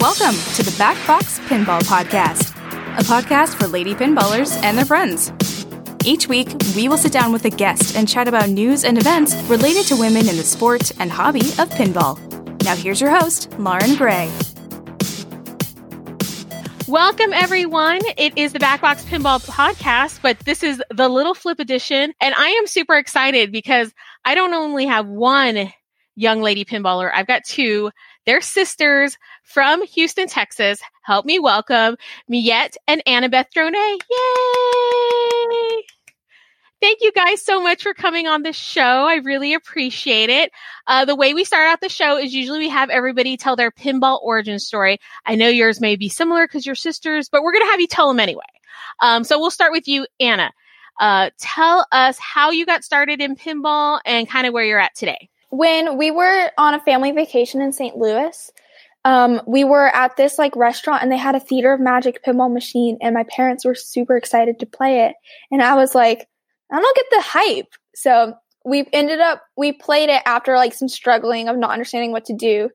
Welcome to the Backbox Pinball Podcast, a podcast for lady pinballers and their friends. Each week, we will sit down with a guest and chat about news and events related to women in the sport and hobby of pinball. Now, here's your host, Lauren Gray. Welcome, everyone. It is the Backbox Pinball Podcast, but this is the Little Flip edition. And I am super excited because I don't only have one young lady pinballer, I've got two. They're sisters from Houston, Texas. Help me welcome Miette and Annabeth Drone. Yay! Thank you guys so much for coming on the show. I really appreciate it. Uh, the way we start out the show is usually we have everybody tell their pinball origin story. I know yours may be similar because you're sisters, but we're going to have you tell them anyway. Um, so we'll start with you, Anna. Uh, tell us how you got started in pinball and kind of where you're at today. When we were on a family vacation in St. Louis, um, we were at this like restaurant and they had a theater of magic pinball machine and my parents were super excited to play it. And I was like, I don't get the hype. So we ended up, we played it after like some struggling of not understanding what to do.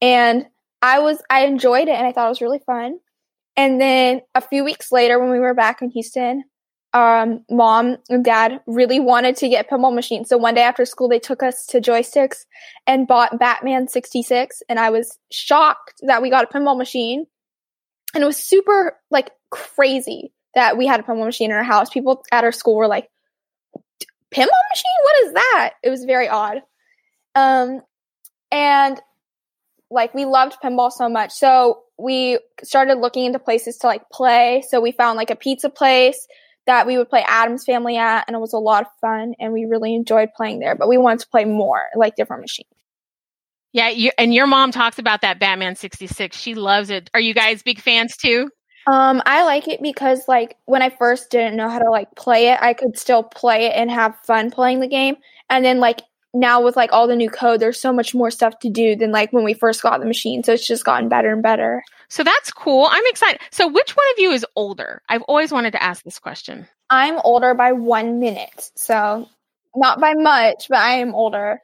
And I was, I enjoyed it and I thought it was really fun. And then a few weeks later, when we were back in Houston, um, mom and dad really wanted to get pinball machines. So one day after school, they took us to joysticks and bought Batman 66. And I was shocked that we got a pinball machine. And it was super like crazy that we had a pinball machine in our house. People at our school were like, pinball machine? What is that? It was very odd. Um, and like we loved pinball so much. So we started looking into places to like play. So we found like a pizza place that we would play Addams Family at, and it was a lot of fun, and we really enjoyed playing there. But we wanted to play more, like different machines. Yeah, you, and your mom talks about that Batman 66. She loves it. Are you guys big fans too? Um, I like it because like when I first didn't know how to like play it, I could still play it and have fun playing the game. And then like now with like all the new code, there's so much more stuff to do than like when we first got the machine. So it's just gotten better and better. So that's cool. I'm excited. So which one of you is older? I've always wanted to ask this question. I'm older by one minute. So not by much, but I am older.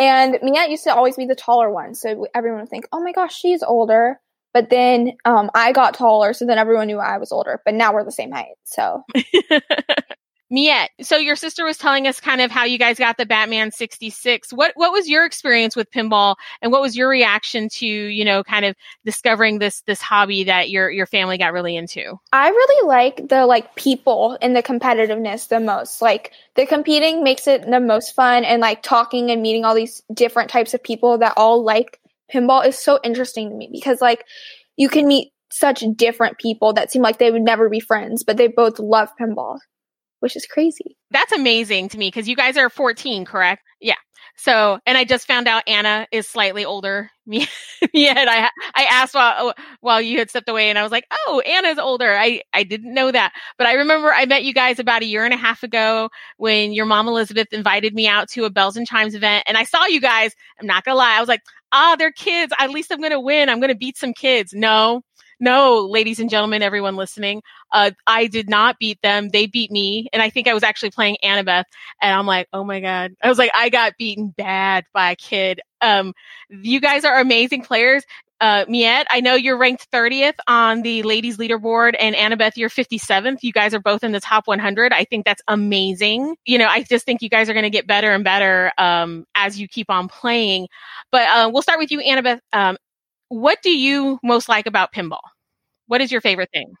And Mia used to always be the taller one. So everyone would think, oh my gosh, she's older. But then um, I got taller. So then everyone knew I was older. But now we're the same height. So Miette, so your sister was telling us kind of how you guys got the Batman 66. What what was your experience with pinball and what was your reaction to, you know, kind of discovering this this hobby that your your family got really into? I really like the like people and the competitiveness the most. Like the competing makes it the most fun and like talking and meeting all these different types of people that all like pinball is so interesting to me because like you can meet such different people that seem like they would never be friends, but they both love pinball which is crazy. That's amazing to me because you guys are 14, correct? Yeah. So, and I just found out Anna is slightly older. Me, yeah. And I, I asked while, while you had stepped away and I was like, oh, Anna's older. I, I didn't know that. But I remember I met you guys about a year and a half ago when your mom Elizabeth invited me out to a Bells and Chimes event and I saw you guys. I'm not to lie. I was like, ah, they're kids. At least I'm to win. I'm to beat some kids. No, no, ladies and gentlemen, everyone listening, uh, I did not beat them. They beat me. And I think I was actually playing Annabeth. And I'm like, oh my God. I was like, I got beaten bad by a kid. Um, you guys are amazing players. Uh, Miette, I know you're ranked 30th on the ladies leaderboard and Annabeth, you're 57th. You guys are both in the top 100. I think that's amazing. You know, I just think you guys are going to get better and better, um, as you keep on playing. But, uh, we'll start with you, Annabeth. Um, what do you most like about pinball? What is your favorite thing?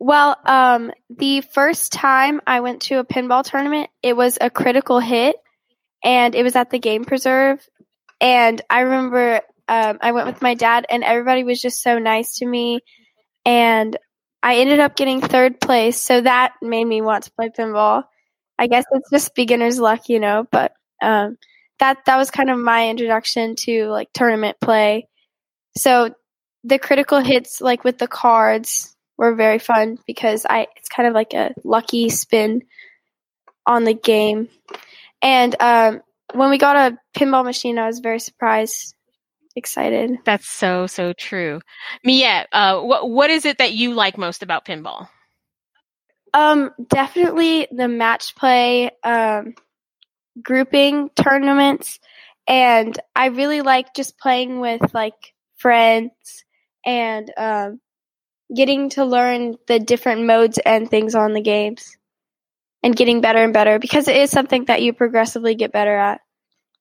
Well, um, the first time I went to a pinball tournament, it was a critical hit, and it was at the Game Preserve. And I remember um, I went with my dad, and everybody was just so nice to me. And I ended up getting third place, so that made me want to play pinball. I guess it's just beginner's luck, you know. But um, that that was kind of my introduction to like tournament play. So the critical hits, like with the cards, were very fun because I it's kind of like a lucky spin on the game. And um, when we got a pinball machine, I was very surprised, excited. That's so so true. Mia, uh, what what is it that you like most about pinball? Um, definitely the match play, um, grouping tournaments, and I really like just playing with like friends and um, getting to learn the different modes and things on the games and getting better and better because it is something that you progressively get better at.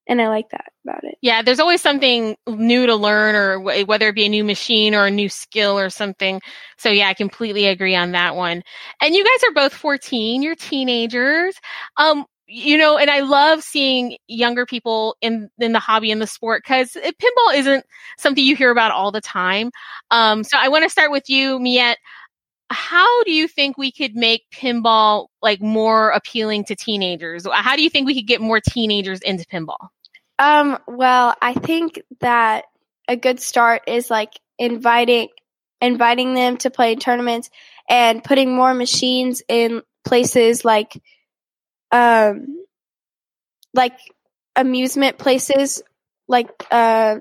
And I like that about it. Yeah, there's always something new to learn, or w- whether it be a new machine or a new skill or something. So, yeah, I completely agree on that one. And you guys are both 14, you're teenagers. Um, you know, and I love seeing younger people in in the hobby and the sport because pinball isn't something you hear about all the time. Um, so I want to start with you, Miette how do you think we could make pinball like more appealing to teenagers? How do you think we could get more teenagers into pinball? Um, well, I think that a good start is like inviting inviting them to play tournaments and putting more machines in places like um like amusement places like uh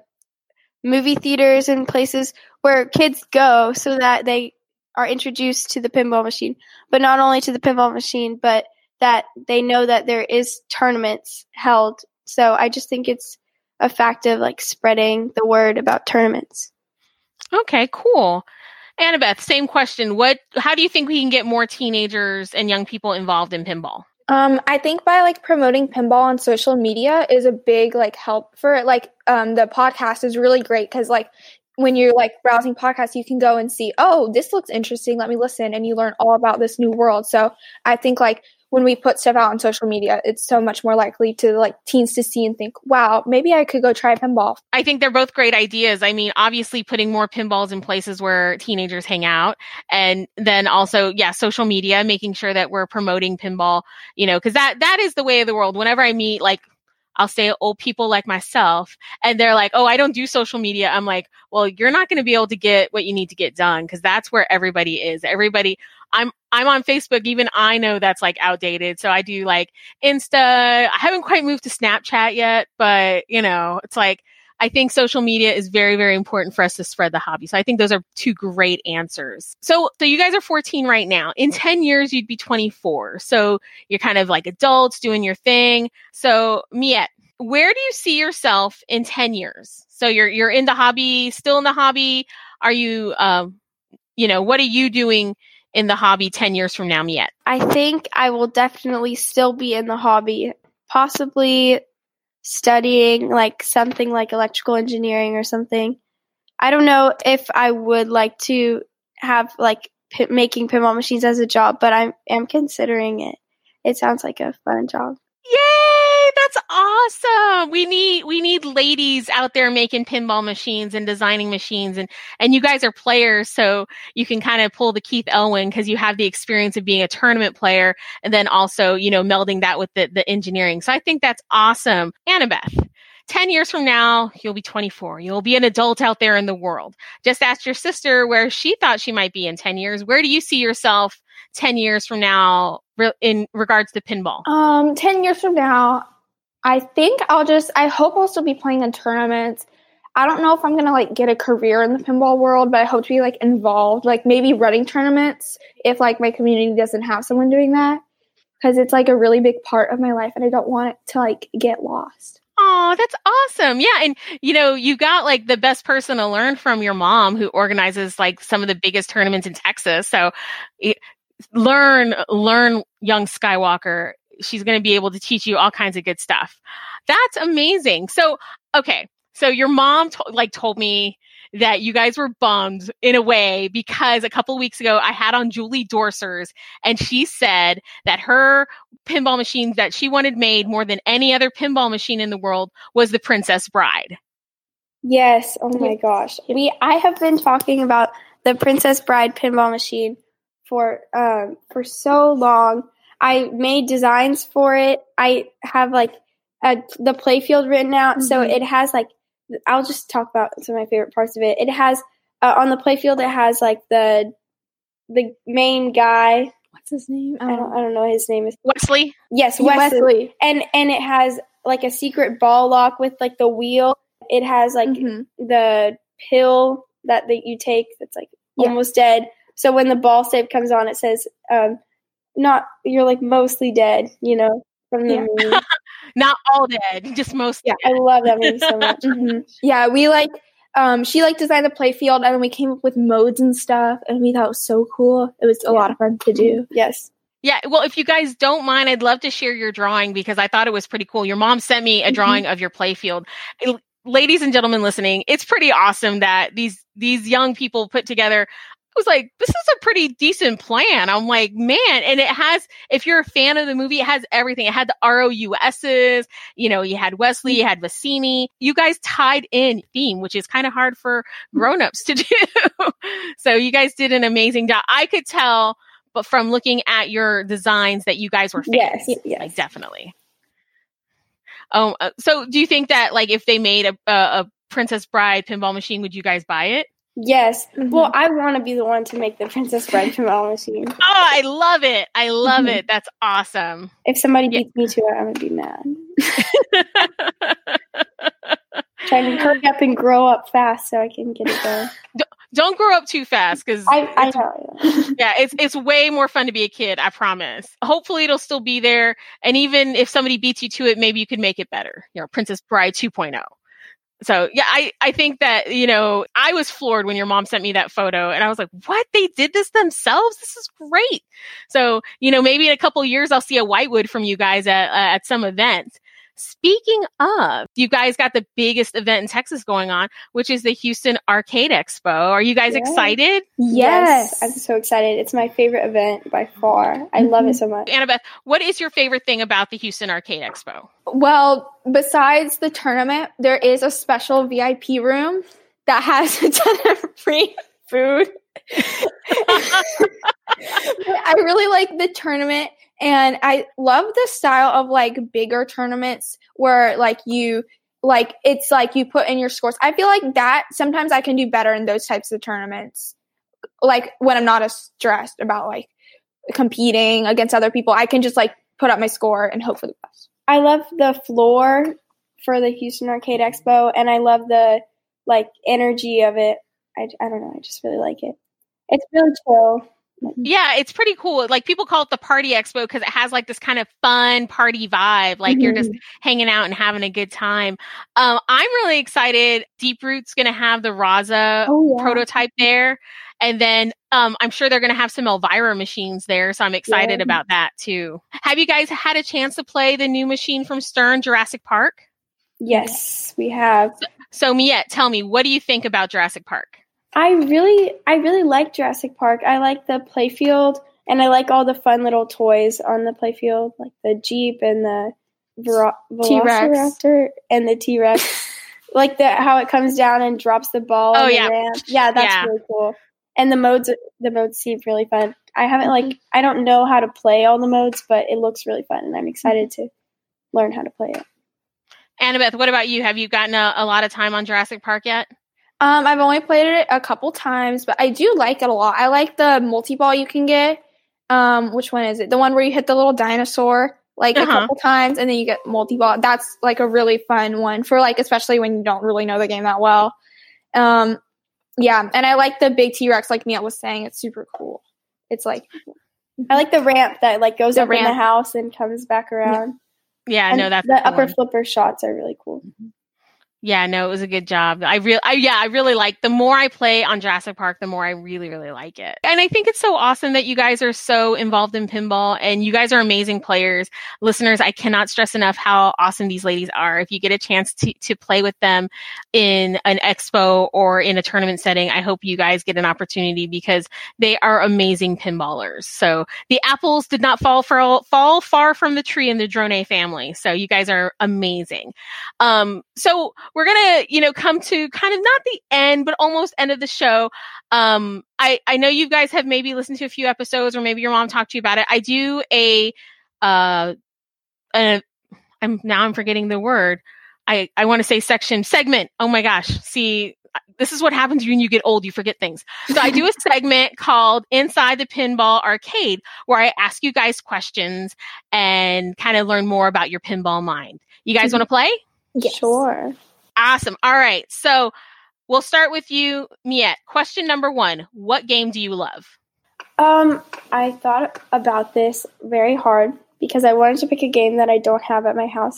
movie theaters and places where kids go so that they are introduced to the pinball machine, but not only to the pinball machine, but that they know that there is tournaments held. So I just think it's a fact of like spreading the word about tournaments. Okay, cool. Annabeth, same question. What how do you think we can get more teenagers and young people involved in pinball? Um, I think by like promoting pinball on social media is a big like help for it. Like, um, the podcast is really great because like when you're like browsing podcasts, you can go and see, oh, this looks interesting. Let me listen. And you learn all about this new world. So I think like when we put stuff out on social media, it's so much more likely to like teens to see and think, wow, maybe I could go try pinball. I think they're both great ideas. I mean, obviously putting more pinballs in places where teenagers hang out. And then also, yeah, social media, making sure that we're promoting pinball, you know, cause that, that is the way of the world. Whenever I meet like I'll say old people like myself and they're like, Oh, I don't do social media. I'm like, well, you're not going to be able to get what you need to get done because that's where everybody is. Everybody, I'm, I'm on Facebook. Even I know that's like outdated. So I do like Insta. I haven't quite moved to Snapchat yet, but you know, it's like, I think social media is very, very important for us to spread the hobby. So I think those are two great answers. So, so you guys are 14 right now. In 10 years, you'd be 24. So you're kind of like adults doing your thing. So Miette, where do you see yourself in 10 years? So you're, you're in the hobby, still in the hobby. Are you, um, you know, what are you doing in the hobby 10 years from now, Miette? I think I will definitely still be in the hobby, possibly studying like something like electrical engineering or something. I don't know if I would like to have like p- making pinball machines as a job, but I am considering it. It sounds like a fun job. Yay! That's awesome. We need we need ladies out there making pinball machines and designing machines and and you guys are players so you can kind of pull the Keith Elwin cuz you have the experience of being a tournament player and then also, you know, melding that with the the engineering. So I think that's awesome. Annabeth 10 years from now, you'll be 24. You'll be an adult out there in the world. Just ask your sister where she thought she might be in 10 years. Where do you see yourself 10 years from now in regards to pinball? Um, 10 years from now, I think I'll just, I hope I'll still be playing in tournaments. I don't know if I'm going to like get a career in the pinball world, but I hope to be like involved, like maybe running tournaments if like my community doesn't have someone doing that. Cause it's like a really big part of my life and I don't want it to like get lost. Oh, that's awesome. Yeah. And, you know, you got like the best person to learn from your mom who organizes like some of the biggest tournaments in Texas. So learn, learn young Skywalker. She's going to be able to teach you all kinds of good stuff. That's amazing. So, okay. So your mom to- like told me that you guys were bummed in a way because a couple weeks ago I had on Julie Dorsers and she said that her pinball machine that she wanted made more than any other pinball machine in the world was the Princess Bride. Yes. Oh my gosh. We I have been talking about the Princess Bride pinball machine for um for so long. I made designs for it. I have like a, the playfield written out, mm-hmm. so it has like I'll just talk about some of my favorite parts of it. It has uh, on the playfield. It has like the the main guy. What's his name? I don't. I don't know. His name is Wesley. Yes, Wesley. Wesley. And and it has like a secret ball lock with like the wheel. It has like mm-hmm. the pill that that you take that's like yeah. almost dead. So when the ball save comes on, it says, um, "Not you're like mostly dead." You know, from the yeah. movie. Not all dead, just most. Yeah, dead. I love that movie so much. mm-hmm. Yeah, we like um, she like designed the play field, and then we came up with modes and stuff, and we thought it was so cool. It was a Yeah. lot of fun to do. Yes. Yeah, well, if you guys don't mind, I'd love to share your drawing because I thought it was pretty cool. Your mom sent me a Mhm. drawing of your playfield. Ladies and gentlemen listening, it's pretty awesome that these these young people put together. Was like, this is a pretty decent plan. I'm like, man, and it has. If you're a fan of the movie, it has everything. It had the ROUSs. You know, you had Wesley, you had Vizzini. You guys tied in theme, which is kind of hard for grown-ups to do. so you guys did an amazing job. I could tell but from looking at your designs that you guys were fans. Yes. Yes. Like definitely. Um. So, do you think that like if they made a, a a Princess Bride pinball machine, would you guys buy it? Yes. Mhm. Well, I want to be the one to make the Princess Bride pinball machine. Oh, I love it! I love Mhm. it. That's awesome. If somebody Yeah. beats me to it, I'm gonna be mad. Trying to hurry up and grow up fast so I can get it going. Don't grow up too fast because I, I know. yeah, it's it's way more fun to be a kid. I promise. Hopefully, it'll still be there, and even if somebody beats you to it, maybe you can make it better. You know, Princess Bride 2.0. So yeah, I I think that you know I was floored when your mom sent me that photo, and I was like, "What? They did this themselves? This is great." So you know, maybe in a couple years, I'll see a Whitewood from you guys at uh, at some event. Speaking of, you guys got the biggest event in Texas going on, which is the Houston Arcade Expo. Are you guys Yeah. excited? Yes. I'm so excited. It's my favorite event by far. I love it mm-hmm. so much. Annabeth, what is your favorite thing about the Houston Arcade Expo? Well, besides the tournament, there is a special VIP room that has a ton of free food. I really like the tournament and I love the style of like bigger tournaments where like you like it's like you put in your scores. I feel like that sometimes I can do better in those types of tournaments. Like when I'm not as stressed about like competing against other people, I can just like put up my score and hope for the best. I love the floor for the Houston Arcade Expo, and I love the like energy of it. I, I don't know. I just really like it. It's really chill. Yeah, it's pretty cool. Like people call it the party expo because it has like this kind of fun party vibe. Like you're just hanging out and having a good time. Um, I'm really excited. Deeproot's going to have the Raza Oh yeah. prototype there. And then um, I'm sure they're going to have some Elvira machines there. So I'm excited Yeah. about that too. Have you guys had a chance to play the new machine from Stern, Jurassic Park? Yes, we have. So Miette, tell me, what do you think about Jurassic Park? I really, I really like Jurassic Park. I like the playfield, and I like all the fun little toys on the playfield, like the Jeep and the Vero- T-Rex. Velociraptor and the T Rex. like the how it comes down and drops the ball. Oh, yeah. ramp. yeah, that's Yeah. really cool. And the modes, the modes seem really fun. I haven't mm-hmm. like, I don't know how to play all the modes, but it looks really fun, and I'm excited to learn how to play it. Annabeth, what about you? Have you gotten a, a lot of time on Jurassic Park yet? Um, I've only played it a couple times, but I do like it a lot. I like the multi ball you can get. Um, which one is it? The one where you hit the little dinosaur like Uh-huh. a couple times and then you get multi ball. That's like a really fun one for like especially when you don't really know the game that well. Um, yeah, and I like the big T Rex, like Mia was saying. It's super cool. It's like I like the ramp that like goes The up in the house and comes back around. Yeah, And no, that's the cool upper one. flipper shots are really cool. Yeah, no, it was a good job. I really, yeah, I really like. The more I play on Jurassic Park, the more I really, really like it. And I think it's so awesome that you guys are so involved in pinball, and you guys are amazing players, listeners. I cannot stress enough how awesome these ladies are. If you get a chance to to play with them in an expo or in a tournament setting, I hope you guys get an opportunity because they are amazing pinballers. So the apples did not fall for fall far from the tree in the Drone family. So you guys are amazing. Um, so we're gonna, you know, come to kind of not the end, but almost end of the show. Um, I I know you guys have maybe listened to a few episodes, or maybe your mom talked to you about it. I do a, uh, a, I'm now I'm forgetting the word. I I want to say section segment. Oh my gosh! See, this is what happens when you get old. You forget things. So I do a segment called Inside the Pinball Arcade, where I ask you guys questions and kind of learn more about your pinball mind. You guys want to play? yes. Sure. Awesome. All right. So we'll start with you, Miette. Question number one What game do you love? Um, I thought about this very hard because I wanted to pick a game that I don't have at my house.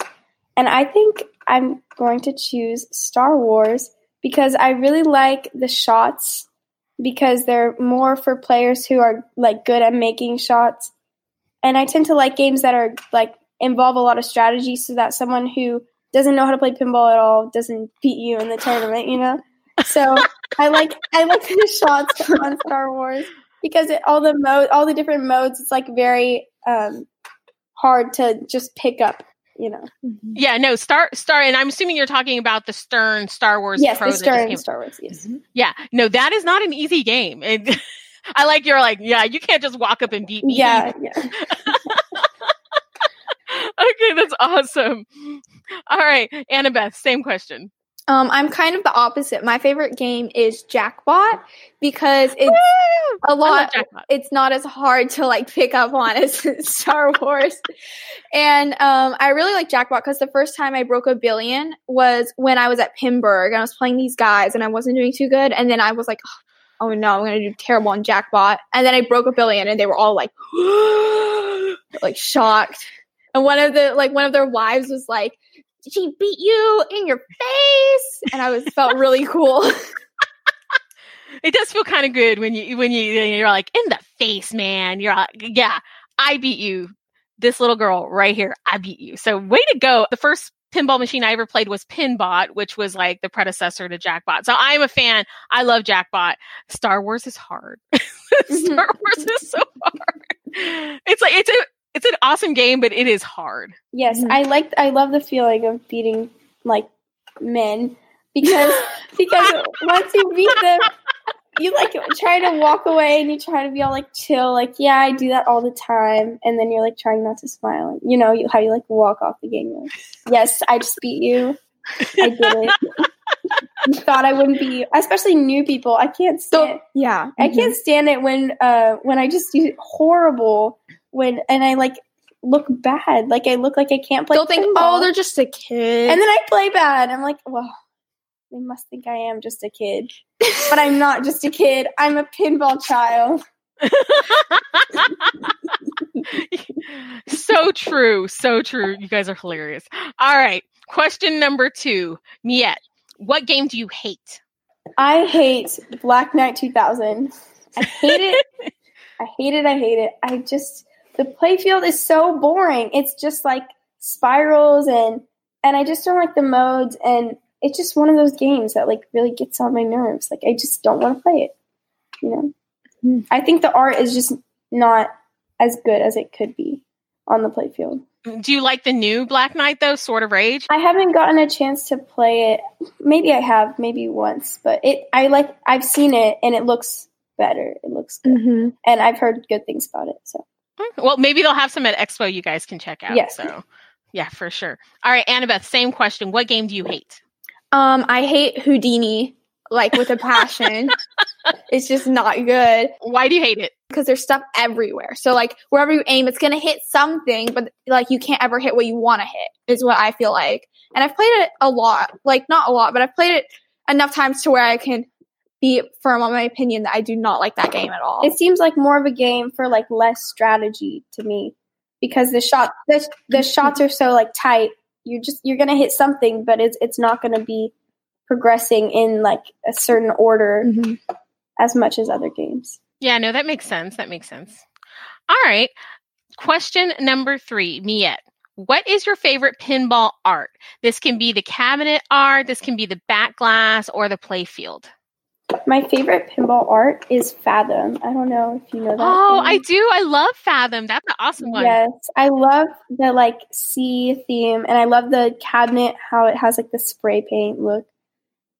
And I think I'm going to choose Star Wars because I really like the shots because they're more for players who are like good at making shots. And I tend to like games that are like involve a lot of strategy so that someone who doesn't know how to play pinball at all doesn't beat you in the tournament, you know? So I like I like the shots on Star Wars because it, all the mode all the different modes it's like very um hard to just pick up you know. Mm-hmm. Yeah, no, Star Star, and I'm assuming you're talking about the Stern Star Wars. Yes, Pro the Stern Star Wars. Yes. Yeah, no, that is not an easy game. It, I like you're like, yeah, you can't just walk up and beat me. Yeah, yeah. okay, that's awesome. All right, Annabeth, same question. Um, I'm kind of the opposite. My favorite game is Jackbot because it's Woo! a lot. It's not as hard to like pick up on as Star Wars. And um, I really like Jackbot because the first time I broke a billion was when I was at Pinburgh and I was playing these guys and I wasn't doing too good. And then I was like, oh no, I'm gonna do terrible on Jackbot, And then I broke a billion and they were all like, like shocked. And one of the like one of their wives was like, "Did she beat you in your face?" And I was felt really cool. It does feel kind of good when you when you you're like in the face, man. You're like, yeah, I beat you. This little girl right here, I beat you. So way to go. The first pinball machine I ever played was Pinbot, which was like the predecessor to Jackbot. So I'm a fan. I love Jackbot. Star Wars is hard. Star mm-hmm. Wars is so hard. It's like it's a it's an awesome game, but it is hard. Yes, Mhm. I like. I love the feeling of beating like men because because once you beat them, you like try to walk away and you try to be all like chill, like yeah, I do that all the time, and then you're like trying not to smile. You know you, how you like walk off the game. Like, yes, I just beat you. I did it. you thought I wouldn't be, you, especially new people. I can't stand. So yeah, I can't stand it when uh when I just do horrible when and I like look bad. Like I look like I can't play. They'll think, oh, they're just a kid. and then I play bad. I'm like, well, they must think I am just a kid, but I'm not just a kid. I'm a pinball child. so true. So true. You guys are hilarious. All right. Question number two. Miette, what game do you hate? I hate Black Knight 2000. I hate it. I hate it. I hate it. I just the playfield is so boring. It's just like spirals and and I just don't like the modes and it's just one of those games that like really gets on my nerves. Like I just don't want to play it. You know. Hmm. I think the art is just not as good as it could be on the playfield. Do you like the new Black Knight though? Sword of Rage? I haven't gotten a chance to play it. Maybe I have, maybe once, but it I like I've seen it and it looks better. It looks good. Mhm. And I've heard good things about it. So Well, maybe they'll have some at Expo you guys can check out. Yes. So, yeah, for sure. All right, Annabeth, same question. What game do you hate? Um, I hate Houdini like with a passion. it's just not good Why do you hate it? because there's stuff everywhere. So like wherever you aim, it's gonna hit something, but like you can't ever hit what you want to hit. Is what I feel like. And I've played it a lot, like not a lot, but I've played it enough times to where I can be firm on my opinion that I do not like that game at all. it seems like more of a game for like less strategy to me because the shot the, the shots are so like tight. You're just you're gonna hit something, but it's it's not gonna be progressing in like a certain order Mhm. as much as other games. Yeah, no, that makes sense. That makes sense. All right. Question number three, Miette. What is your favorite pinball art? This can be the cabinet art, this can be the back glass, or the playfield. My favorite pinball art is Fathom. I don't know if you know that. Oh, game. I do. I love Fathom. That's an awesome one. Yes, I love the like sea theme, and I love the cabinet how it has like the spray paint look,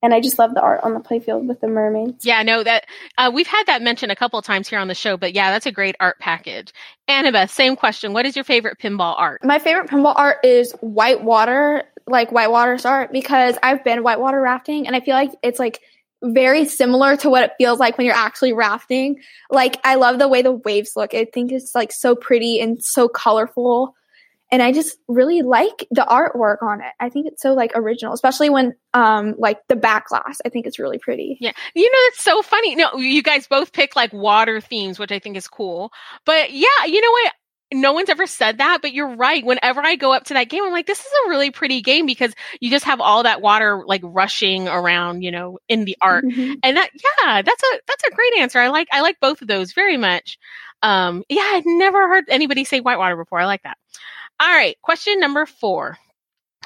and I just love the art on the playfield with the mermaids. Yeah, no, that uh, we've had that mentioned a couple of times here on the show, but yeah, that's a great art package. Annabeth, same question. What is your favorite pinball art? My favorite pinball art is whitewater, like whitewater's art, because I've been whitewater rafting and I feel like it's like very similar to what it feels like when you're actually rafting. Like I love the way the waves look. I think it's like so pretty and so colorful. And I just really like the artwork on it. I think it's so like original, especially when um like the back glass. I think it's really pretty. Yeah, you know it's so funny. No, you guys both pick like water themes, which I think is cool. But yeah, you know what? No one's ever said that, but you're right. Whenever I go up to that game, I'm like, this is a really pretty game because you just have all that water like rushing around, you know, in the art. Mhm. And that, yeah, that's a that's a great answer. I like I like both of those very much. Um, yeah, I'd never heard anybody say whitewater before. I like that. All right, question number four.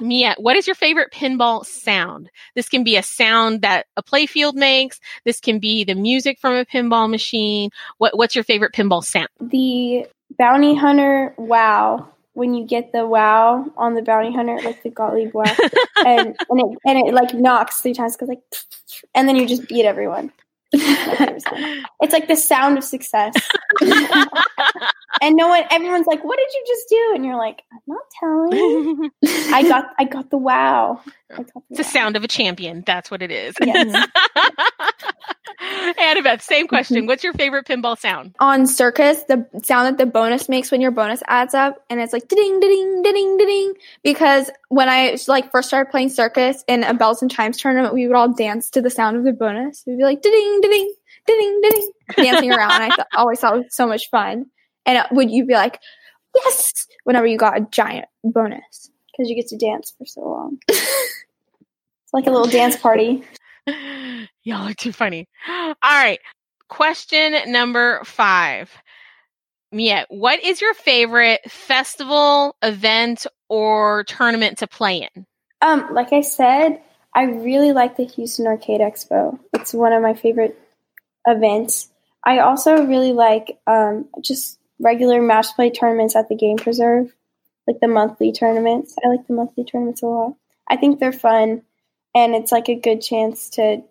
Mia, what is your favorite pinball sound? This can be a sound that a playfield makes. This can be the music from a pinball machine. What What's your favorite pinball sound? The bounty hunter wow. When you get the wow on the bounty hunter, like the Gottlieb wow, and and it and it like knocks three times because like, and then you just beat everyone. It's like the sound of success. and no one, everyone's like, "What did you just do?" And you're like, "I'm not telling." I got, I got the wow. Got the It's the wow. sound of a champion. That's what it is. Yes. Annabeth, same question. What's your favorite pinball sound? on circus the sound that the bonus makes when your bonus adds up and it's like ding ding ding ding ding. because when i like first started playing circus in a bells and chimes tournament we would all dance to the sound of the bonus we'd be like ding ding ding ding ding, dancing around i th- always thought it was so much fun and uh, would you be like yes whenever you got a giant bonus because you get to dance for so long. it's like a little dance party. Y'all are too funny. All right. Question number five. Mia, what is your favorite festival, event, or tournament to play in? Um, like I said, I really like the Houston Arcade Expo. It's one of my favorite events. I also really like um, just regular match play tournaments at the Game Preserve, like the monthly tournaments. I like the monthly tournaments a lot. I think they're fun, and it's like a good chance to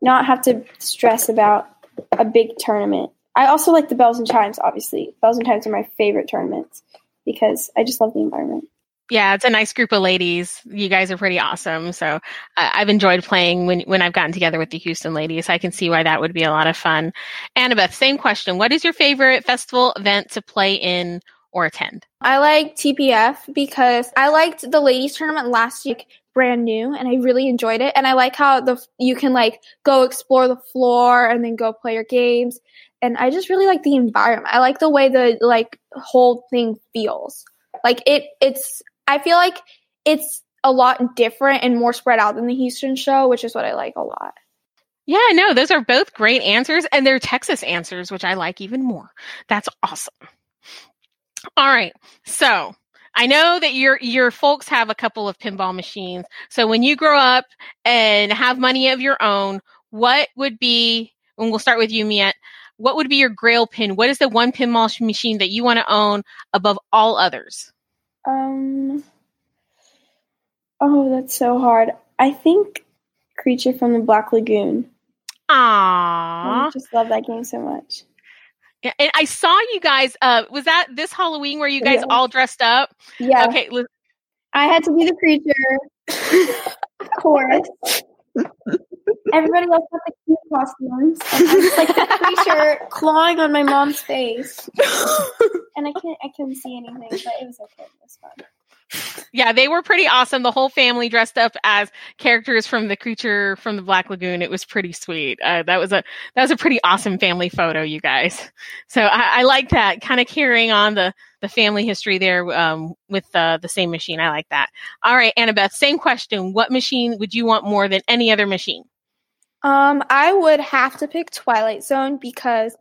not have to stress about a big tournament. I also like the Bells and Chimes, obviously. Bells and Chimes are my favorite tournaments because I just love the environment. Yeah, it's a nice group of ladies. You guys are pretty awesome. So I I've enjoyed playing when when I've gotten together with the Houston ladies. I can see why that would be a lot of fun. Annabeth, same question. What is your favorite festival event to play in or attend? I like TPF because I liked the ladies tournament last week brand new and I really enjoyed it and I like how the you can like go explore the floor and then go play your games and I just really like the environment. I like the way the like whole thing feels. Like it it's I feel like it's a lot different and more spread out than the Houston show, which is what I like a lot. Yeah, no, those are both great answers and they're Texas answers, which I like even more. That's awesome. All right. So I know that your your folks have a couple of pinball machines. So when you grow up and have money of your own, what would be and we'll start with you, Miette. What would be your grail pin? What is the one pinball machine that you want to own above all others? Um. Oh, that's so hard. I think Creature from the Black Lagoon. I just love that game so much. Yeah, and I saw you guys. Uh, was that this Halloween where you guys Yeah. all dressed up? Yeah, Okay, I had to be the creature, of course. Everybody else got the cute costumes. And I was like the creature clawing on my mom's face, and I can't, I couldn't see anything, but it was okay. It was fun. Yeah, they were pretty awesome. The whole family dressed up as characters from the creature from the Black Lagoon. It was pretty sweet. Uh, that was a that was a pretty awesome family photo, you guys. So I, I like that kind of carrying on the the family history there um, with uh, the same machine. I like that. All right, Annabeth, same question. What machine would you want more than any other machine? Um, I would have to pick Twilight Zone because,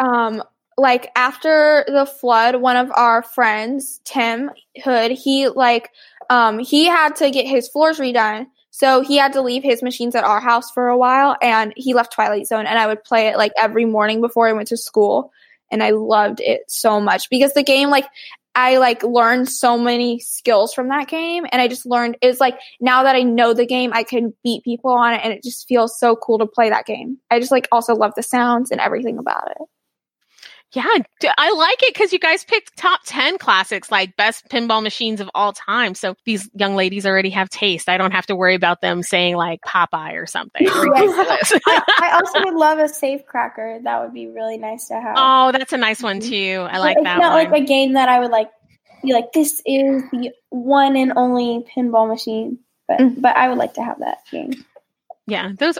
um, like after the flood, one of our friends, Tim Hood, he like, um, he had to get his floors redone. So he had to leave his machines at our house for a while and he left Twilight Zone and I would play it like every morning before I went to school. And I loved it so much because the game, like, I like learned so many skills from that game and I just learned it's like now that I know the game I can beat people on it and it just feels so cool to play that game. I just like also love the sounds and everything about it. Yeah, I like it because you guys picked top 10 classics, like best pinball machines of all time. So these young ladies already have taste. I don't have to worry about them saying like Popeye or something. I, I also would love a safe cracker. That would be really nice to have. oh, that's a nice one too. I like it's that not one. like a game that I would like be like this is the one and only pinball machine, but Mm. but I would like to have that game. yeah, those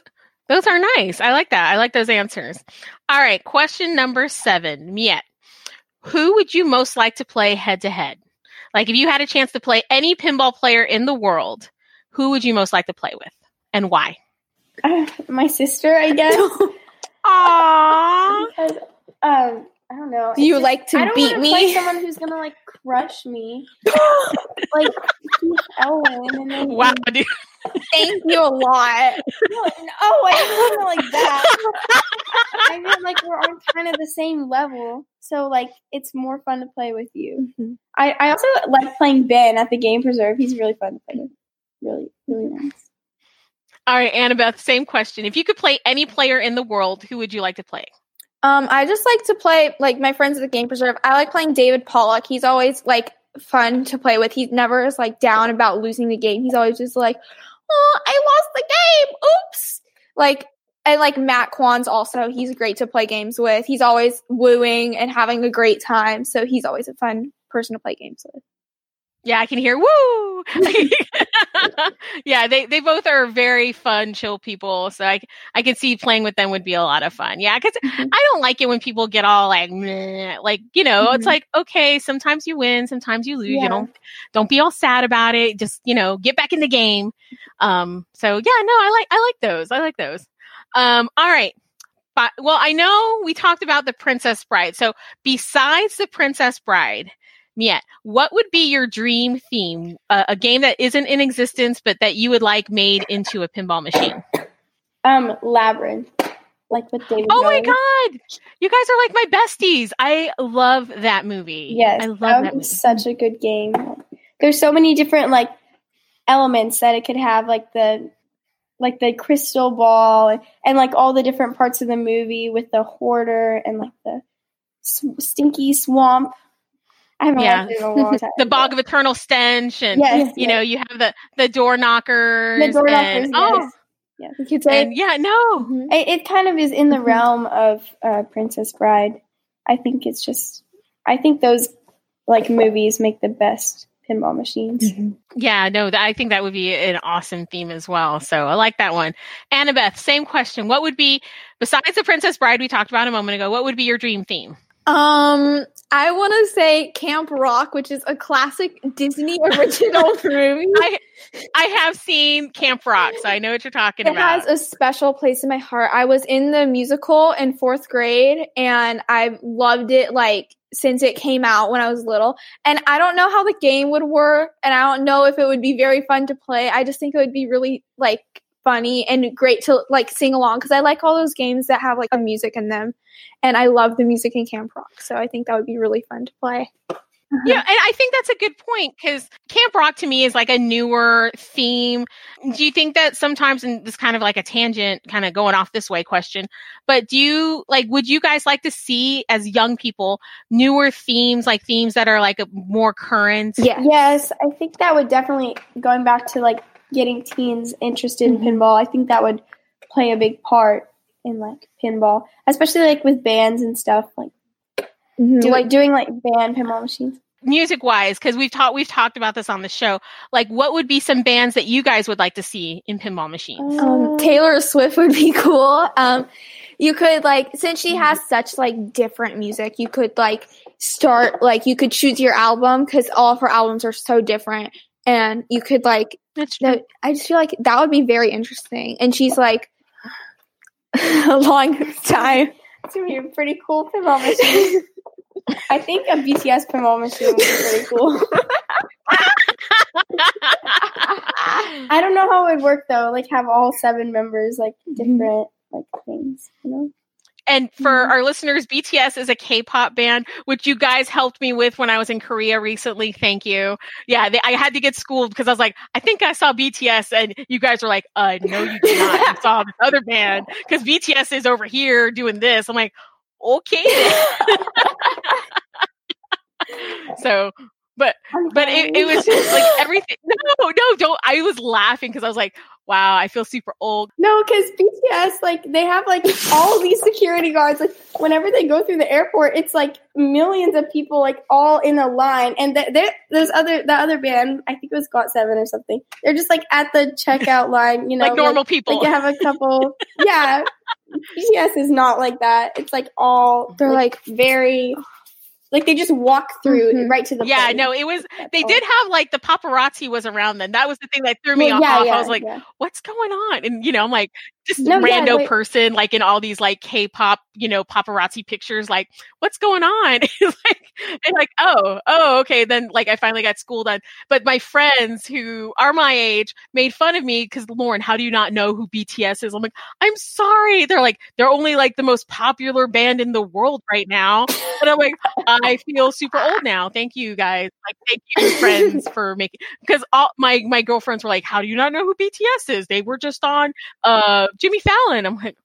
those are nice. I like that. I like those answers. All right, question number seven, Miette. who would you most like to play head to head? Like if you had a chance to play any pinball player in the world, who would you most like to play with and why? Uh, my sister, I guess. Aww. because um, I don't know. Do you just- like I to don't beat wanna me? Play someone who's gonna like crush me, like Keith Elwin, and then Wow, dude. Thank you a lot. No, no, oh, I didn't like that. I meant like we're on kind of the same level, so like it's more fun to play with you. Mhm. I, I also like playing Ben at the Game Preserve. He's really fun to play with. Really, really nice. All right, Annabeth, same question. If you could play any player in the world, who would you like to play? Um, I just like to play like my friends at the Game Preserve. I like playing David Pollock. He's always like fun to play with. He never is like down about losing the game. He's always just like, "Oh, I lost the game. Oops!" Like and like Matt Kwan's also. He's great to play games with. He's always wooing and having a great time. So he's always a fun person to play games with. Yeah, I can hear woo. yeah, they they both are very fun, chill people. So I I can see playing with them would be a lot of fun. Yeah, because Mhm. I don't like it when people get all like, meh, like you know, it's Mhm. like okay, sometimes you win, sometimes you lose. Yeah. You don't don't be all sad about it. Just you know, get back in the game. Um, so yeah, no, I like I like those. I like those. Um, all right. But, well, I know we talked about the Princess Bride. So besides the Princess Bride, Miette, what would be your dream theme? Uh, a game that isn't in existence, but that you would like made into a pinball machine. Um, Labyrinth, like with David. Oh my god, you guys are like my besties. I love that movie. Yes, I love that that, movie. such a good game. There's so many different like elements that it could have, like the like the crystal ball and, and like all the different parts of the movie with the hoarder and like the stinky swamp. I haven't Yeah. watched it in a long time. The Bog of Eternal Stench, and yes, you know, you have the the door knockers. the door and, knockers. oh, yes. You could say, and yeah, no, Mhm. It, it kind of is in the Mhm. realm of uh, Princess Bride. I think it's just, I think those like movies make the best pinball machines. Yeah, no, th- I think that would be an awesome theme as well. So I like that one. Annabeth, same question. What would be, besides the Princess Bride we talked about a moment ago, what would be your dream theme? Um, I want to say Camp Rock, which is a classic Disney original movie. I I have seen Camp Rock, so I know what you're talking It about. It has a special place in my heart. I was in the musical in fourth grade, and I've loved it like since it came out when I was little. And I don't know how the game would work, and I don't know if it would be very fun to play. I just think it would be really like funny and great to like sing along because I like all those games that have like a music in them, and I love the music in Camp Rock. So I think that would be really fun to play. yeah, and I think that's a good point because Camp Rock to me is like a newer theme. Do you think that sometimes, and this kind of like a tangent, kind of going off this way question, but do you like, would you guys like to see as young people newer themes, like themes that are like more current? Yeah. Yes, I think that would definitely going back to like getting teens interested Mhm. in pinball. I think that would play a big part in like pinball, especially like with bands and stuff, like Mhm. do, like doing like band pinball machines. music wise because we've talked we've talked about this on the show like what would be some bands that you guys would like to see in pinball machines um, Taylor Swift would be cool. Um, you could like since she has such like different music, you could like start like you could choose your album because all of her albums are so different, and you could like. That's true No, I just feel like that would be very interesting, and she's like a long time. It's gonna be a pretty cool pinball machine. I think a BTS pinball machine would be pretty cool. I don't know how it would work though. Like have all seven members like different like things, you know? And for our listeners bts is a k-pop band which you guys helped me with when i was in korea recently. Thank you. Yeah they, i had to get schooled because i was like i think i saw bts and you guys were like uh no you did not. You saw this other band. Because bts is over here doing this. I'm like okay. So but but it, it was just like everything no no don't i was laughing because i was like wow i feel super old No, because BTS like they have like all these security guards. Like whenever they go through the airport, it's like millions of people like all in a line. And th- there, there's other the other band. I think it was Got Seven or something. They're just like at the checkout line. You know, like normal people Like you have a couple. yeah, BTS is not like that. It's like all They're like very Like they just walk through Mhm. right to the yeah, plane. no, it was. They all. did have like the paparazzi was around then. That was the thing that threw me Well, off. yeah, I yeah, was like, yeah. what's going on? And you know, I'm like just No, yeah, rando person, like in all these like K-pop, you know, paparazzi pictures. Like, what's going on? It's like, and like, oh, oh, okay. Then like I finally got schooled on. But my friends who are my age made fun of me because Lauren, how do you not know who BTS is? I'm like, I'm sorry. They're like, they're only like the most popular band in the world right now. And I'm like, I feel super old now. Thank you guys. Like, thank you friends for making because all my my girlfriends were like, how do you not know who BTS is? They were just on uh Jimmy Fallon. I'm like,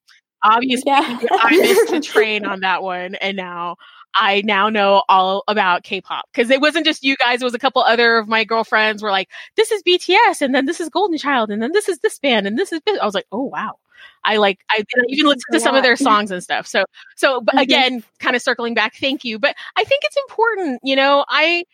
obviously Yeah. I missed the train on that one, and now I now know all about K-pop because it wasn't just you guys. It was a couple other of my girlfriends were like, "This is BTS," and then this is Golden Child, and then this is this band, and this is. This. I was like, "Oh wow." I like I, even listened to some of their songs and stuff. So so but Mhm. again, kind of circling back, thank you. But I think it's important, you know, I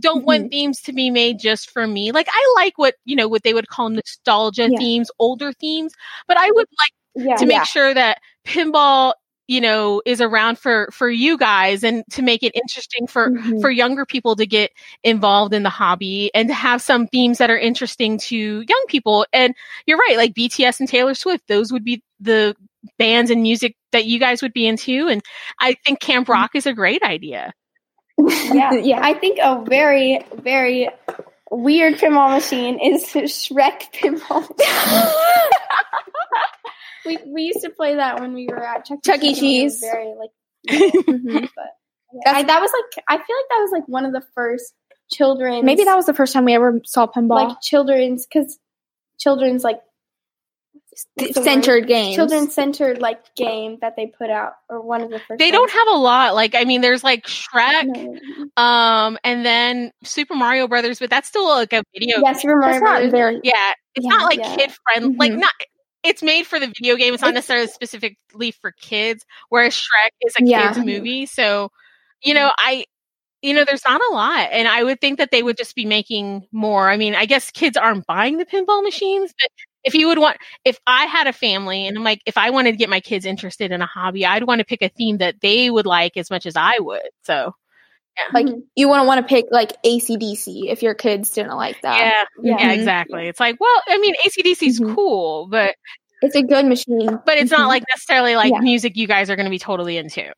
don't want themes to be made just for me. Like I like what, you know, what they would call nostalgia Yeah. themes, older themes, but I would like yeah. to make Yeah. sure that pinball you know is around for for you guys and to make it interesting for Mhm. for younger people to get involved in the hobby and to have some themes that are interesting to young people and you're right like BTS and Taylor Swift those would be the bands and music that you guys would be into and I think Camp Rock is a great idea yeah. yeah. I think a very, very weird pinball machine is Shrek pinball. we we used to play that when we were at Chuck, Chuck E. and we were Cheese. Very like, Mhm. but yeah. I, that was like I feel like that was like one of the first children's Maybe that was the first time we ever saw pinball. like children's because children's like what's the word? Centered games. children centered like game that they put out or one of the first. they don't have a lot like I mean there's like Shrek No. um and then Super Mario Brothers but that's still like a video Yeah, Super Mario That's not Brothers. very. Yeah, it's Yeah, not like yeah. kid friendly. Like Mhm. not. It's made for the video game. It's not It's- necessarily specifically for kids. Whereas Shrek is a Yeah. kids movie, so you know I. You know, there's not a lot, and I would think that they would just be making more. I mean, I guess kids aren't buying the pinball machines, but if you would want, if I had a family, and I'm like, if I wanted to get my kids interested in a hobby, I'd want to pick a theme that they would like as much as I would. So, Like Mhm. you wouldn't want to pick like ACDC if your kids didn't like that. yeah, Yeah. yeah, Mhm. exactly. It's like, well, I mean, ACDC's Mhm. cool, but It's a good machine. but it's Mhm. not like necessarily like Yeah. music you guys are going to be totally into.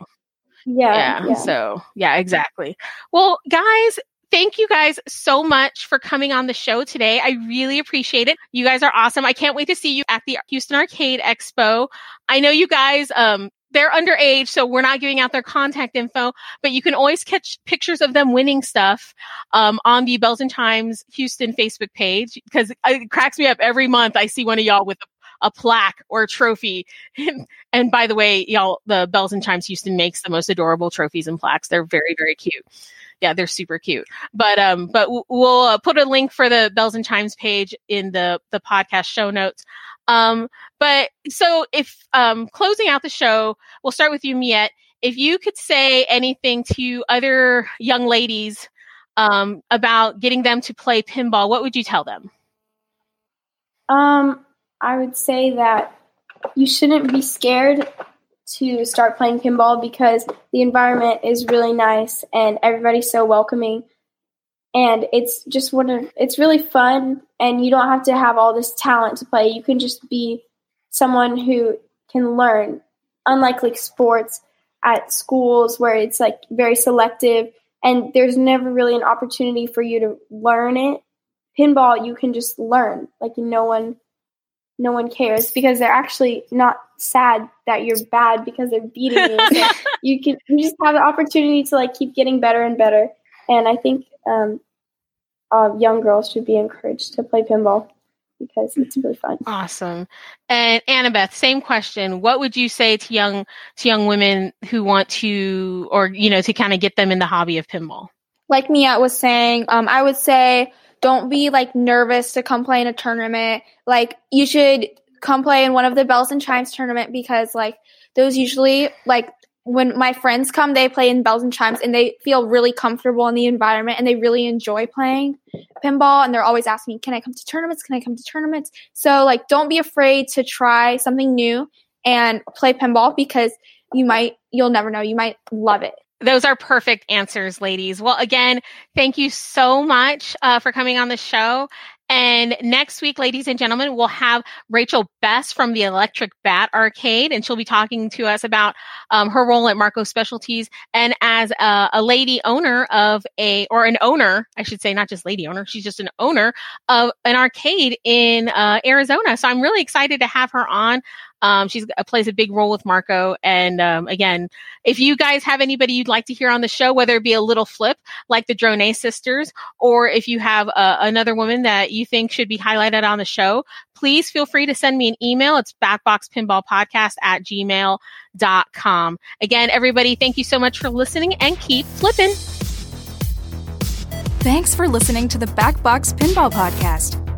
Yeah, yeah, So, yeah, exactly. Well, guys, thank you guys so much for coming on the show today. I really appreciate it. You guys are awesome. I can't wait to see you at the Houston Arcade Expo. I know you guys um they're underage, so we're not giving out their contact info, but you can always catch pictures of them winning stuff um, on the Bells and Chimes Houston Facebook page because it cracks me up every month. I see one of y'all with a, a plaque or a trophy. and by the way, y'all, the Bells and Chimes Houston makes the most adorable trophies and plaques. They're very, very cute. Yeah, they're super cute. But um, but we'll uh, put a link for the Bells and Chimes page in the the podcast show notes. Um, but so if um, closing out the show, we'll start with you, Miette. If you could say anything to other young ladies um, about getting them to play pinball, what would you tell them? Um, I would say that you shouldn't be scared to start playing pinball because the environment is really nice and everybody's so welcoming. And it's just one of it's really fun and you don't have to have all this talent to play. You can just be someone who can learn. Unlike like sports at schools where it's like very selective and there's never really an opportunity for you to learn it pinball you can just learn like no one no one cares because they're actually not sad that you're bad because they're beating you so you can you just have the opportunity to like keep getting better and better and i think um uh, young girls should be encouraged to play pinball because it's really fun Awesome. And Annabeth, same question. What would you say to young to young women who want to or you know to kind of get them in the hobby of pinball? like Mia was saying, um, I would say don't be like nervous to come play in a tournament. Like you should come play in one of the bells and chimes tournament because like those usually like when my friends come, they play in bells and chimes and they feel really comfortable in the environment and they really enjoy playing pinball and they're always asking me, can I come to tournaments? Can I come to tournaments? So like don't be afraid to try something new and play pinball because you might you'll never know you might love it Those are perfect answers, ladies. Well, again, thank you so much uh, for coming on the show. And next week, ladies and gentlemen, we'll have Rachel Best from the Electric Bat Arcade, and she'll be talking to us about um, her role at Marco Specialties and as a, a, lady owner of a, or an owner, I should say, not just lady owner, she's just an owner of an arcade in uh, Arizona. So I'm really excited to have her on. Um, she uh, plays a big role with Marco. And um, again, if you guys have anybody you'd like to hear on the show, whether it be a little flip like the Drone sisters, or if you have uh, another woman that you think should be highlighted on the show, please feel free to send me an email. It's backboxpinballpodcast at gmail.com. Again, everybody, thank you so much for listening and keep flipping. Thanks for listening to the Backbox Pinball Podcast.